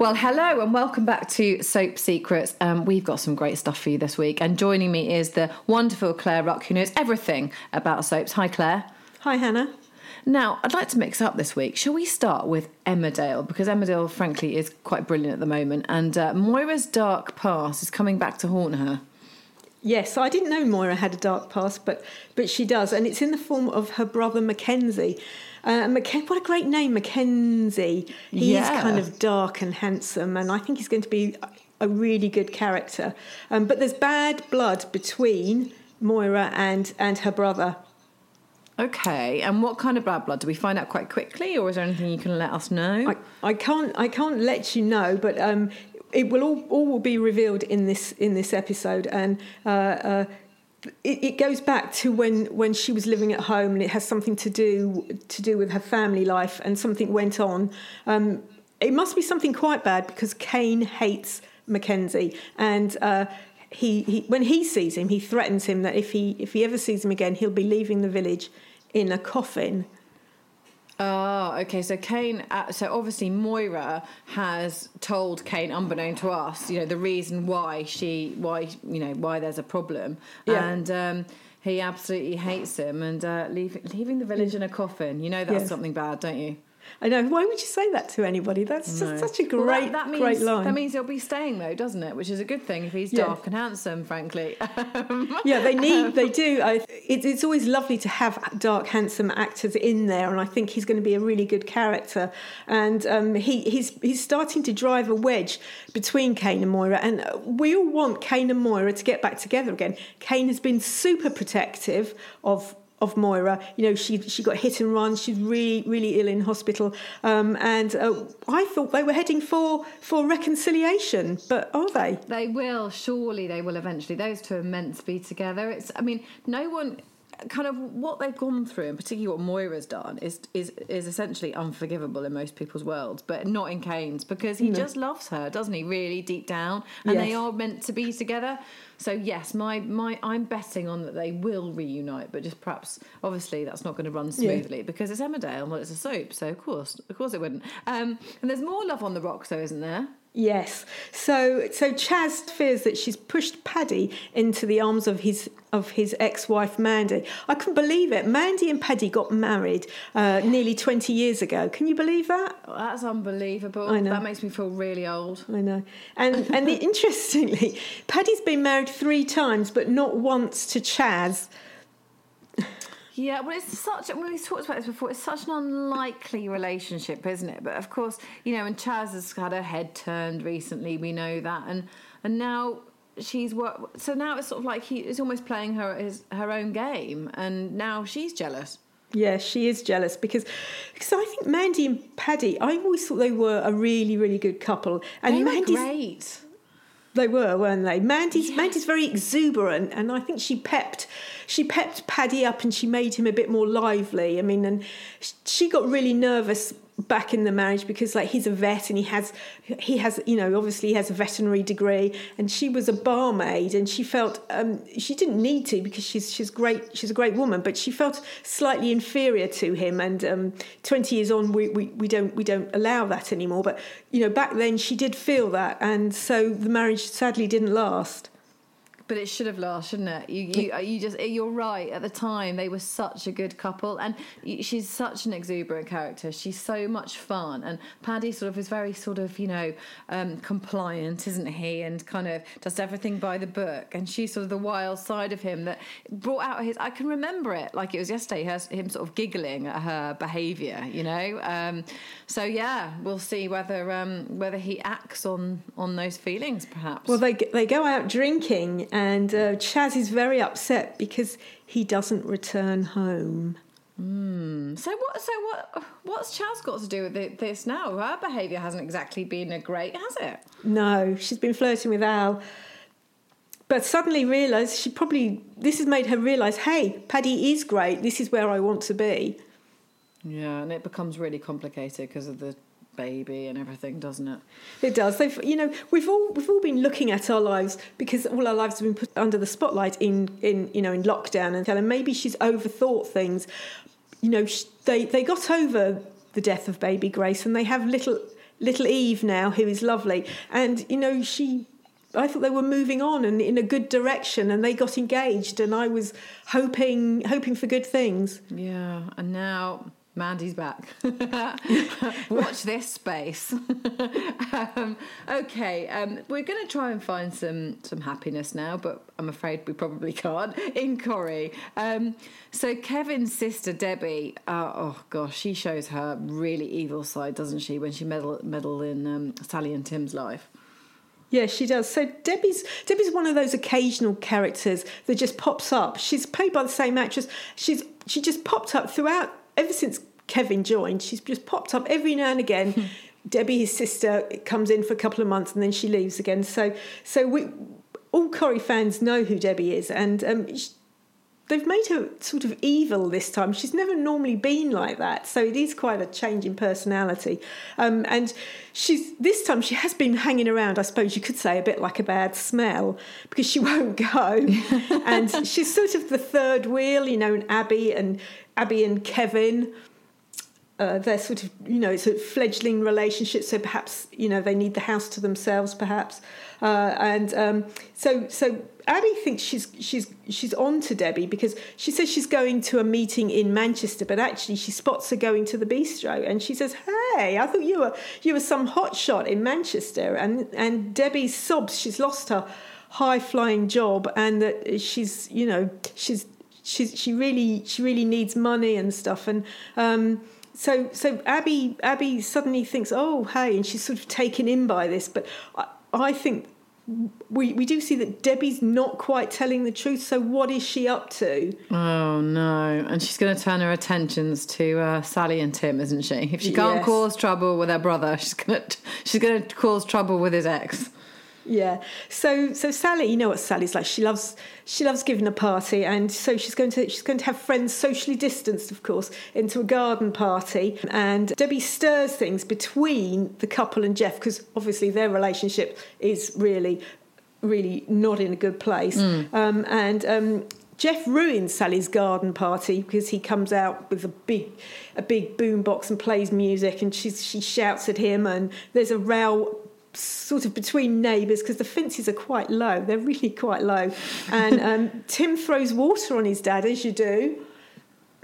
Well, hello and welcome back to Soap Secrets. Um, we've got some great stuff for you this week, and joining me is the wonderful Claire Ruck, who knows everything about soaps. Hi, Claire. Hi, Hannah. Now, I'd like to mix up this week. Shall we start with Emmerdale? Because Emmerdale, frankly, is quite brilliant at the moment, and uh, Moira's dark past is coming back to haunt her. Yes, I didn't know Moira had a dark past, but but she does, and it's in the form of her brother Mackenzie. Uh, Mac- what a great name, Mackenzie. He Yeah. is kind of dark and handsome, and I think he's going to be a really good character. Um, but there's bad blood between Moira and and her brother. Okay, and what kind of bad blood? Do we find out quite quickly, or is there anything you can let us know? I, I can't I can't let you know, but um, it will all, all will be revealed in this in this episode, and uh, uh, it, it goes back to when when she was living at home, and it has something to do to do with her family life, and something went on. Um, it must be something quite bad because Cain hates Mackenzie, and. Uh, he, he, when he sees him, he threatens him that if he if he ever sees him again, he'll be leaving the village in a coffin. Oh, okay. So Cain, uh, so obviously Moira has told Cain, unbeknown to us, you know, the reason why she, why you know, why there's a problem, Yeah. and um, he absolutely hates him and uh, leaving leaving the village in a coffin. You know, that's Yes. something bad, don't you? I know. Why would you say that to anybody? That's No. just such a Well, great, that, that means, great line. That means he'll be staying though, doesn't it? Which is a good thing if he's Yeah. dark and handsome, frankly. yeah, they need, they do. I, it, it's always lovely to have dark, handsome actors in there, and I think he's going to be a really good character. And um, he, he's he's starting to drive a wedge between Cain and Moira, and we all want Cain and Moira to get back together again. Cain has been super protective of. Of Moira, you know, she she got hit and run. She's really really ill in hospital, um, and uh, I thought they were heading for for reconciliation, but are they? They will, surely they will eventually. Those two are meant to be together. It's, I mean, no one, kind of what they've gone through, and particularly what Moira's done, is is is essentially unforgivable in most people's worlds, but not in Cain's because he just loves her, doesn't he? Really deep down, and they are meant to be together. So yes, my my I'm betting on that they will reunite, but just perhaps obviously that's not going to run Yeah. smoothly because it's Emmerdale, well it's a soap, so of course of course it wouldn't. Um, and there's more love on the rocks though, isn't there? Yes. So so Chas fears that she's pushed Paddy into the arms of his of his ex-wife Mandy. I couldn't believe it. Mandy and Paddy got married uh, nearly 20 years ago. Can you believe that? Oh, That's unbelievable. I know. That makes me feel really old. I know. And and the, interestingly, Paddy's been married 3 times but not once to Chas. Yeah, well, it's such. Well, we've talked about this before. It's such an unlikely relationship, isn't it? But of course, you know, and Chas has had her head turned recently. We know that, and and now she's what. So now it's sort of like he is almost playing her his her own game, and now she's jealous. Yeah, she is jealous because because I think Mandy and Paddy, I always thought they were a really really good couple. And They were great. They were, weren't they? Mandy's Mandy's very exuberant, and I think she pepped she pepped Paddy up, and she made him a bit more lively. I mean, and she got really nervous back in the marriage because like he's a vet and he has he has you know obviously he has a veterinary degree. And she was a barmaid and she felt um, she didn't need to because she's she's great she's a great woman but she felt slightly inferior to him. And um, 20 years on we, we, we don't we don't allow that anymore. But you know back then she did feel that. And so the marriage sadly didn't last But it should have lasted, shouldn't it? You, you, you just, you're right. At the time, they were such a good couple, and she's such an exuberant character. She's so much fun, and Paddy sort of is very sort of, you know, um, compliant, isn't he? And kind of does everything by the book. And she's sort of the wild side of him that brought out his. I can remember it like it was yesterday. Her, him sort of giggling at her behaviour, you know. Um, so yeah, we'll see whether um, whether he acts on on those feelings, perhaps. Well, they they go out drinking, and uh, Chas is very upset because he doesn't return home. So what? So what? What's Chas got to do with it, this now? Her behaviour hasn't exactly been a great, has it? No, she's been flirting with Al, but suddenly realised she probably this has made her realise, hey, Paddy is great. This is where I want to be. Yeah, and it becomes really complicated because of the baby and everything, doesn't it? It does. They've, you know, we've all we've all been looking at our lives because all our lives have been put under the spotlight in in you know in lockdown and and maybe she's overthought things. You know, they they got over the death of baby Grace and they have little little Eve now, who is lovely, and you know she. I thought they were moving on and in a good direction, and they got engaged, and I was hoping hoping for good things. Yeah, and now Mandy's back. Watch this space. um, okay, um, we're going to try and find some some happiness now, but I'm afraid we probably can't in Corrie. Um, so Kevin's sister Debbie, uh, oh gosh, she shows her really evil side, doesn't she? When she meddle meddle in um, Sally and Tim's life. Yeah, she does. So Debbie's Debbie's one of those occasional characters that just pops up. She's played by the same actress. She's she just popped up throughout ever since Kevin joined. She's just popped up every now and again. Debbie, his sister, comes in for a couple of months and then she leaves again. So so we all Corrie fans know who Debbie is, and um, she, they've made her sort of evil this time. She's never normally been like that, so it is quite a change in personality. Um, and she's this time she has been hanging around. I suppose you could say a bit like a bad smell because she won't go, and she's sort of the third wheel. You know, and Abi and Abi and Kevin. Uh, they're sort of, you know, it's a fledgling relationship, so perhaps, you know, they need the house to themselves, perhaps. Uh, and um, so, so Abi thinks she's she's she's on to Debbie because she says she's going to a meeting in Manchester, but actually she spots her going to the bistro, and she says, "Hey, I thought you were you were some hotshot in Manchester." And and Debbie sobs she's lost her high flying job, and that she's you know she's she's she really she really needs money and stuff, and. Um, so so Abi Abi suddenly thinks, oh hey, and she's sort of taken in by this. But I, I think we we do see that Debbie's not quite telling the truth. So what is she up to? Oh no! And she's going to turn her attentions to uh, Sally and Tim, isn't she? If she can't Yes. cause trouble with her brother, she's going to she's going to cause trouble with his ex. Yeah. So so Sally, you know what Sally's like. She loves she loves giving a party, and so she's going to she's going to have friends socially distanced, of course, into a garden party. And Debbie stirs things between the couple and Geoff because obviously their relationship is really really not in a good place. Um, and um, Geoff ruins Sally's garden party because he comes out with a big, a big boombox and plays music, and she she shouts at him, and there's a row sort of between neighbours because the fences are quite low. They're really quite low, and um, Tim throws water on his dad as you do.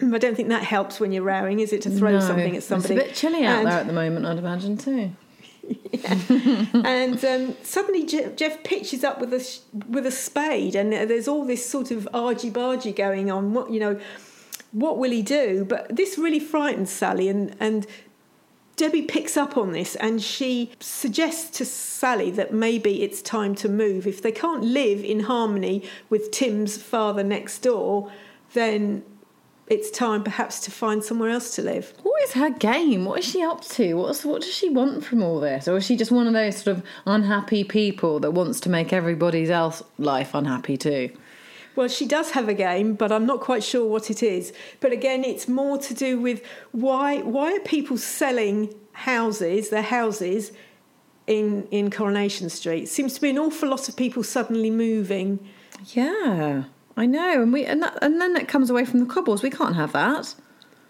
I don't think that helps when you're rowing, is it, to throw No, something at somebody? It's a bit chilly out And- there at the moment, I'd imagine too. Yeah. and um, suddenly Je- Geoff pitches up with a sh- with a spade, and there's all this sort of argy bargy going on. What you know, what will he do? But this really frightens Sally, and and Debbie picks up on this, and she suggests to Sally that maybe it's time to move. If they can't live in harmony with Tim's father next door, then it's time perhaps to find somewhere else to live. What is her game? What is she up to? What's what does she want from all this? Or is she just one of those sort of unhappy people that wants to make everybody else's life unhappy too? Well, she does have a game, but I'm not quite sure what it is. But again, it's more to do with why why are people selling houses, their houses, in in Coronation Street? Seems to be an awful lot of people suddenly moving. Yeah, I know, and we and, that, and then it comes away from the cobbles. We can't have that.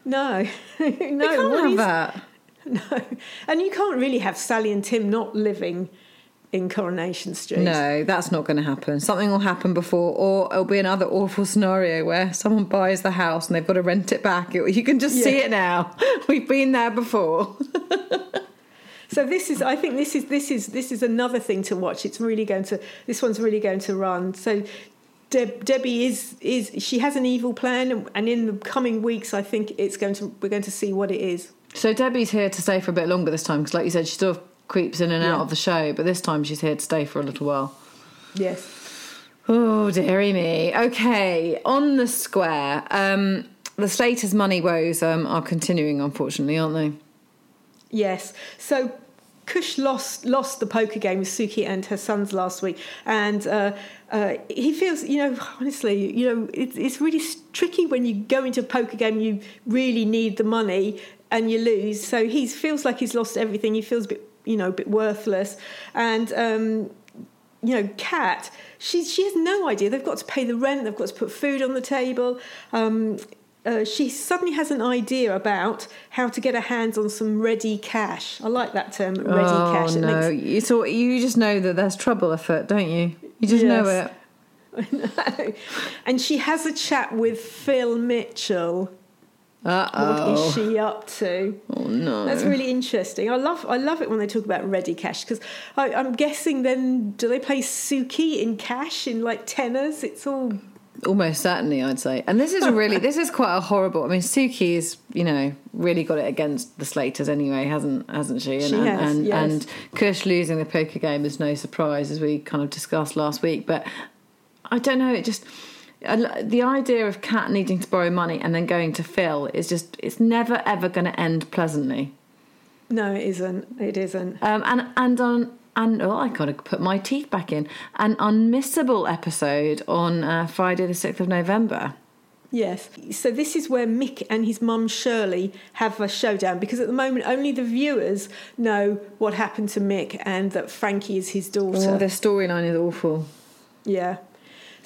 No, no, we can't what have is- that. No, and you can't really have Sally and Tim not living in Coronation Street. No, that's not going to happen. Something will happen before, or it'll be another awful scenario where someone buys the house and they've got to rent it back. It- you can just see it now. We've been there before. So this is, I think this is this is this is another thing to watch. It's really going to this one's really going to run. So Deb, Debbie is is she has an evil plan, and in the coming weeks, I think it's going to we're going to see what it is. So Debbie's here to stay for a bit longer this time because, like you said, she still creeps in and out of the show, but this time she's here to stay for a little while. Yes. Oh, dearie me. Okay, on the square, um, the Slater's money woes um, are continuing, unfortunately, aren't they? Yes. So Kush lost lost the poker game with Suki and her sons last week, and uh, uh, he feels, you know, honestly, you know, it's it's really tricky when you go into a poker game, you really need the money, and you lose. So he feels like he's lost everything. He feels a bit, you know, a bit worthless, and. Um, you know, Kat, she she has no idea. They've got to pay the rent. They've got to put food on the table. Um, uh, she suddenly has an idea about how to get her hands on some ready cash. I like that term, ready oh cash. It no! makes- You so you just know that there's trouble afoot, don't you? You just know Yes. it. and she has a chat with Phil Mitchell. Uh What is she up to? Oh no! That's really interesting. I love I love it when they talk about ready cash because I'm guessing then do they play Suki in cash in like tenors? It's all Almost certainly, I'd say. And this is really, this is quite a horrible. I mean, Suki's, you know, really got it against the Slaters anyway, hasn't hasn't she? And She and, has, and, yes. and Kush losing the poker game is no surprise, as we kind of discussed last week. But I don't know. It just the idea of Kat needing to borrow money and then going to Phil is just it's never ever going to end pleasantly. no, it isn't. It isn't. Um, and and on and oh, I gotta put my teeth back in. An unmissable episode on uh, Friday the sixth of November. Yes. So this is where Mick and his mum Shirley have a showdown because at the moment only the viewers know what happened to Mick and that Frankie is his daughter. Oh, their storyline is awful. Yeah.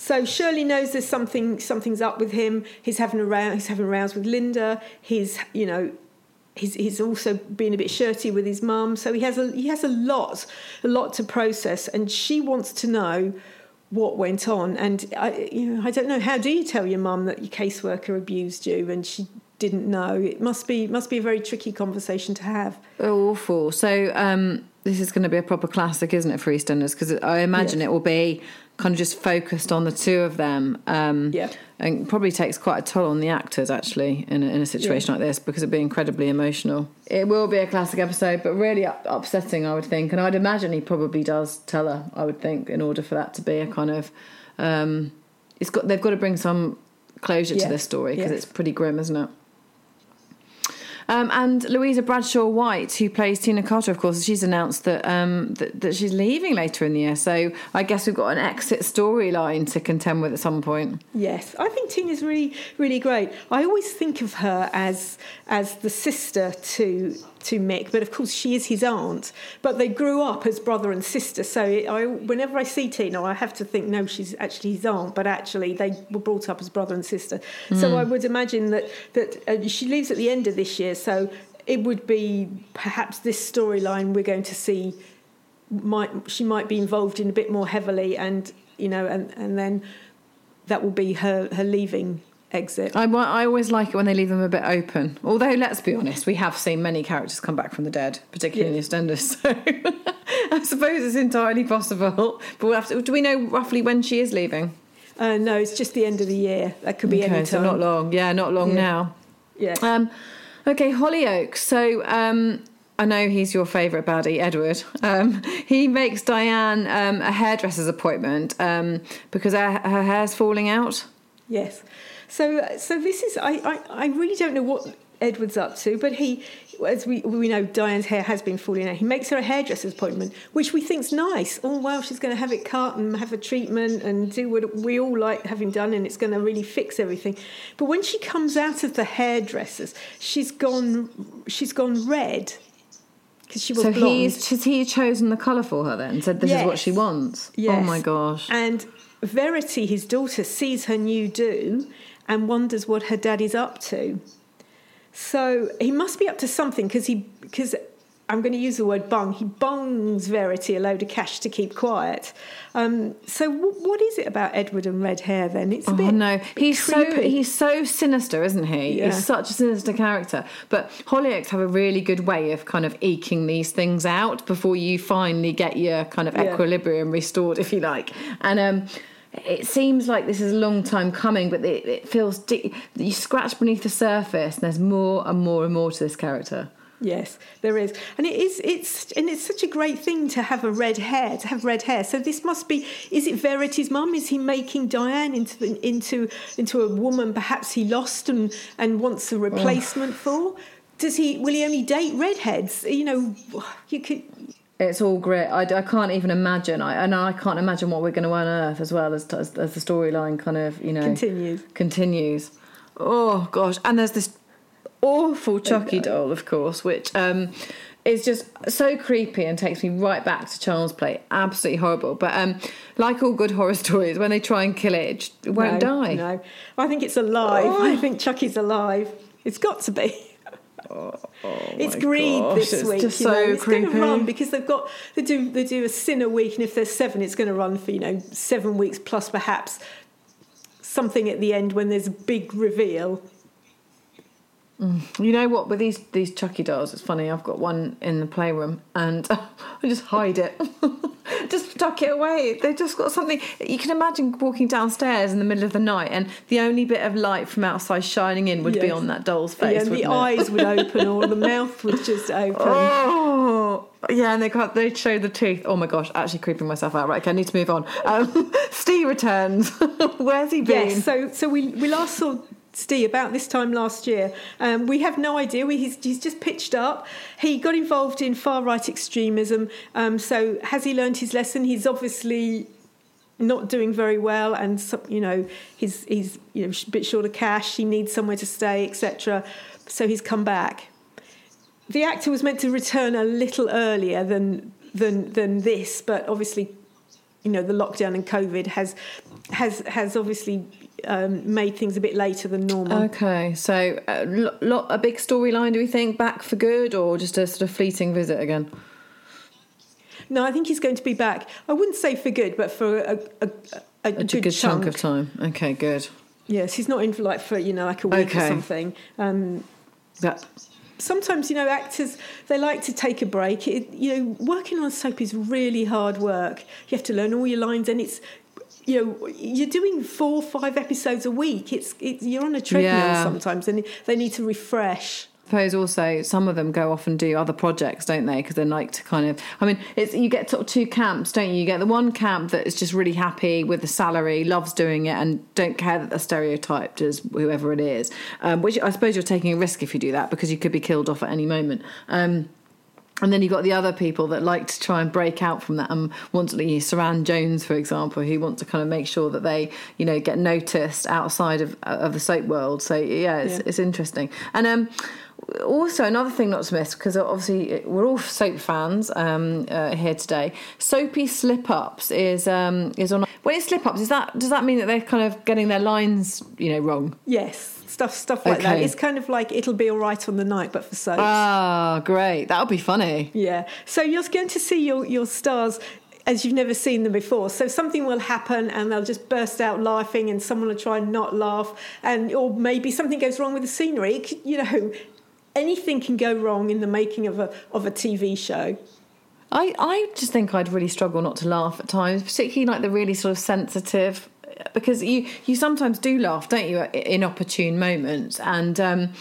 So Shirley knows there's something something's up with him. He's having a row he's having rows with Linda. He's you know he's he's also being a bit shirty with his mum. So he has a he has a lot a lot to process and she wants to know what went on and I you know I don't know how do you tell your mum that your caseworker abused you and she didn't know it must be must be a very tricky conversation to have Awful. So um, this is going to be a proper classic, isn't it, for EastEnders? Because I imagine Yes. it will be kind of just focused on the two of them. Um, Yeah. And probably takes quite a toll on the actors, actually, in a, in a situation like this, because it'd be incredibly emotional. It will be a classic episode, but really up, upsetting, I would think. And I'd imagine he probably does tell her, I would think, in order for that to be a kind of. Um, it's got They've got to bring some closure to this story, because it's pretty grim, isn't it? Um, and Luisa Bradshaw White, who plays Tina Carter, of course, she's announced that, um, that that she's leaving later in the year. So I guess we've got an exit storyline to contend with at some point. Yes, I think Tina's really, really great. I always think of her as as the sister to to Mick, but of course she is his aunt. But they grew up as brother and sister, so I, whenever I see Tina, I have to think, no, she's actually his aunt. But actually, they were brought up as brother and sister. So I would imagine that that uh, she leaves at the end of this year. So it would be perhaps this storyline we're going to see might she might be involved in a bit more heavily and you know and and then that will be her her leaving exit I, I always like it when they leave them a bit open. Although, let's be honest, we have seen many characters come back from the dead, particularly in EastEnders. So I suppose it's entirely possible. But we'll have to, do we know roughly when she is leaving? uh, no it's just the end of the year that could be any time so not long. Yeah, not long Yeah. now. yeah Um, okay, Hollyoaks. So um, I know he's your favourite baddie, Edward. Um, he makes Diane um, a hairdresser's appointment um, because her, her hair's falling out. Yes so so this is I, I i really don't know what edward's up to but he as we we know diane's hair has been falling out he makes her a hairdresser's appointment which we think's nice oh wow she's going to have it cut and have a treatment and do what we all like having done and it's going to really fix everything but when she comes out of the hairdressers she's gone she's gone red because she was So blonde. he's has he chosen the colour for her then? Said this is what she wants. Oh my gosh. And Verity, his daughter, sees her new do and wonders what her daddy's up to. So he must be up to something because he because I'm going to use the word bung. He bungs Verity a load of cash to keep quiet. Um, so w- what is it about Edward and red hair then? It's a Oh bit no, bit he's so he's so sinister, isn't he? Yeah. He's such a sinister character. But Hollyoaks have a really good way of kind of eking these things out before you finally get your kind of Yeah. equilibrium restored, if you like. And um, it seems like this is a long time coming, but it, it feels di- you scratch beneath the surface, and there's more and more and more to this character. Yes, there is, and it is. It's and it's such a great thing to have a red hair. To have red hair. So this must be. Is it Verity's mum? Is he making Diane into into into a woman? Perhaps he lost and and wants a replacement for. Does he? Will he only date redheads? You know, you could. It's all great. I, I can't even imagine. I and I can't imagine what we're going to unearth as well as as, as the storyline kind of you know Continues. Continues. Oh gosh, and there's this awful Chucky doll, of course, which um, it's just so creepy and takes me right back to Child's Play. Absolutely horrible. But um, like all good horror stories, when they try and kill it, it won't no, die. No, I think it's alive. Oh. I think Chucky's alive. It's got to be. Oh it's Oh my greed gosh, this it's week. just you know. so it's going creepy. to run because they've got they do they do a sin a week, and if there's seven, it's going to run for you know seven weeks plus perhaps something at the end when there's a big reveal. You know what? With these these Chucky dolls, it's funny. I've got one in the playroom, and I just hide it, just tuck it away. They've just got something. You can imagine walking downstairs in the middle of the night, and the only bit of light from outside shining in would be on that doll's face. yeah, and the it? eyes would open or the mouth would just open. Oh, yeah, and they can't, they show the teeth. Oh my gosh, actually creeping myself out. Right, okay, I need to move on. Um, Steve returns. Where's he been? Yes, so so we we last saw Steve about this time last year. Um, we have no idea. We, he's, he's just pitched up. He got involved in far right extremism. Um, so has he learned his lesson? He's obviously not doing very well, and so, you know he's he's you know a bit short of cash. He needs somewhere to stay, etc. So he's come back. The actor was meant to return a little earlier than than than this, but obviously you know the lockdown and COVID has has has obviously um, made things a bit later than normal. Okay, so a, lo- a big storyline, do we think, back for good, or just a sort of fleeting visit again? no, I think he's going to be back. I wouldn't say for good, but for a a, a, a good, good, chunk. chunk of time. Okay, good. Yes, he's not in for like for you know like a week or something. Um, That, sometimes you know actors they like to take a break. It, you know, working on soap is really hard work. You have to learn all your lines, and it's you know you're doing four five episodes a week. It's, it's you're on a treadmill Yeah. sometimes, and they need to refresh. I suppose also some of them go off and do other projects, don't they? Because they like to kind of. I mean, it's you get sort of two camps, don't you? You get the one camp that is just really happy with the salary, loves doing it, and don't care that they're stereotyped as whoever it is. Um, which I suppose you're taking a risk if you do that because you could be killed off at any moment. Um, and then you've got the other people that like to try and break out from that and want to, like, Suranne Jones, for example, who want to kind of make sure that they, you know, get noticed outside of of the soap world. So yeah, it's, Yeah. it's interesting. And um, also another thing not to miss because obviously we're all soap fans um, uh, here today. Soapy slip ups is um, is on. When it's slip ups, is that does that mean that they're kind of getting their lines, you know, wrong? Yes, stuff stuff like that. It's kind of like it'll be all right on the night, but for soaps. Ah, great. That'll be funny. yeah. So you're going to see your your stars as you've never seen them before. So something will happen and they'll just burst out laughing, and someone will try and not laugh, and or maybe something goes wrong with the scenery. It you know, anything can go wrong in the making of a of a TV show. I, I just think I'd really struggle not to laugh at times, particularly like the really sort of sensitive, because you you sometimes do laugh, don't you, at inopportune moments, and um,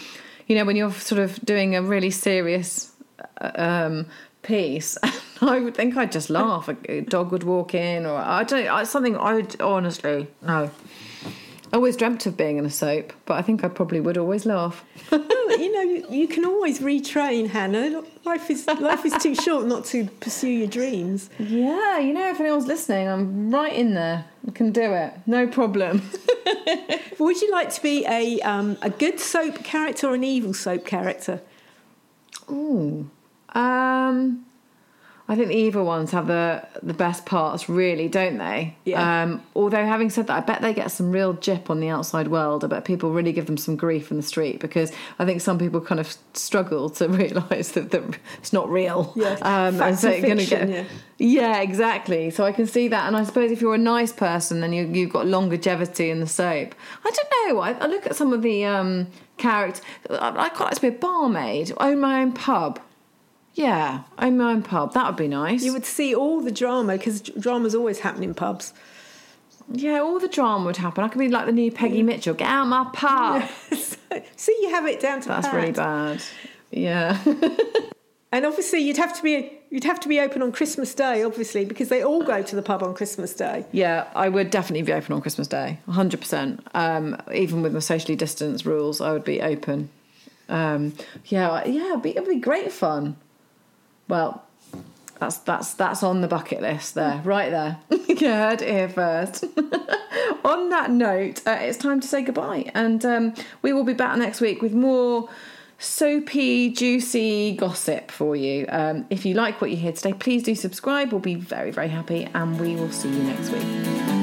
you know when you're sort of doing a really serious um, piece, I would think I'd just laugh. A dog would walk in, or I don't something. I would honestly no. I always dreamt of being in a soap, but I think I probably would always laugh. Well, you know, you, you can always retrain, Hannah. Life is life is too short not to pursue your dreams. Yeah, you know, if anyone's listening, I'm right in there. I can do it, no problem. Would you like to be a um, a good soap character or an evil soap character? Ooh. Um, I think the evil ones have the the best parts, really, don't they? Yeah. Um, although, having said that, I bet they get some real jip on the outside world. I bet people really give them some grief in the street because I think some people kind of struggle to realise that, that it's not real. Yeah. Um, and so you're gonna get. yeah. Yeah, exactly. So I can see that, and I suppose if you're a nice person, then you, you've got longevity in the soap. I don't know. I, I look at some of the um, characters. I, I quite like to be a barmaid, own my own pub. Yeah, own my own pub. That would be nice. You would see all the drama because drama's always happening in pubs. yeah, all the drama would happen. I could be like the new Peggy Mitchell. Get out my pub. see, you have it down to That's pat. really bad. Yeah. And obviously, you'd have to be you'd have to be open on Christmas Day, obviously, because they all go to the pub on Christmas Day. Yeah, I would definitely be open on Christmas Day, 100%. Um, even with my socially distanced rules, I would be open. Um, yeah, yeah, it'd be, it'd be great fun. Well, that's that's that's on the bucket list there, right there. you heard it here first. on that note, uh, it's time to say goodbye, and um, we will be back next week with more soapy, juicy gossip for you. Um, if you like what you hear today, please do subscribe. We'll be very, very happy, and we will see you next week.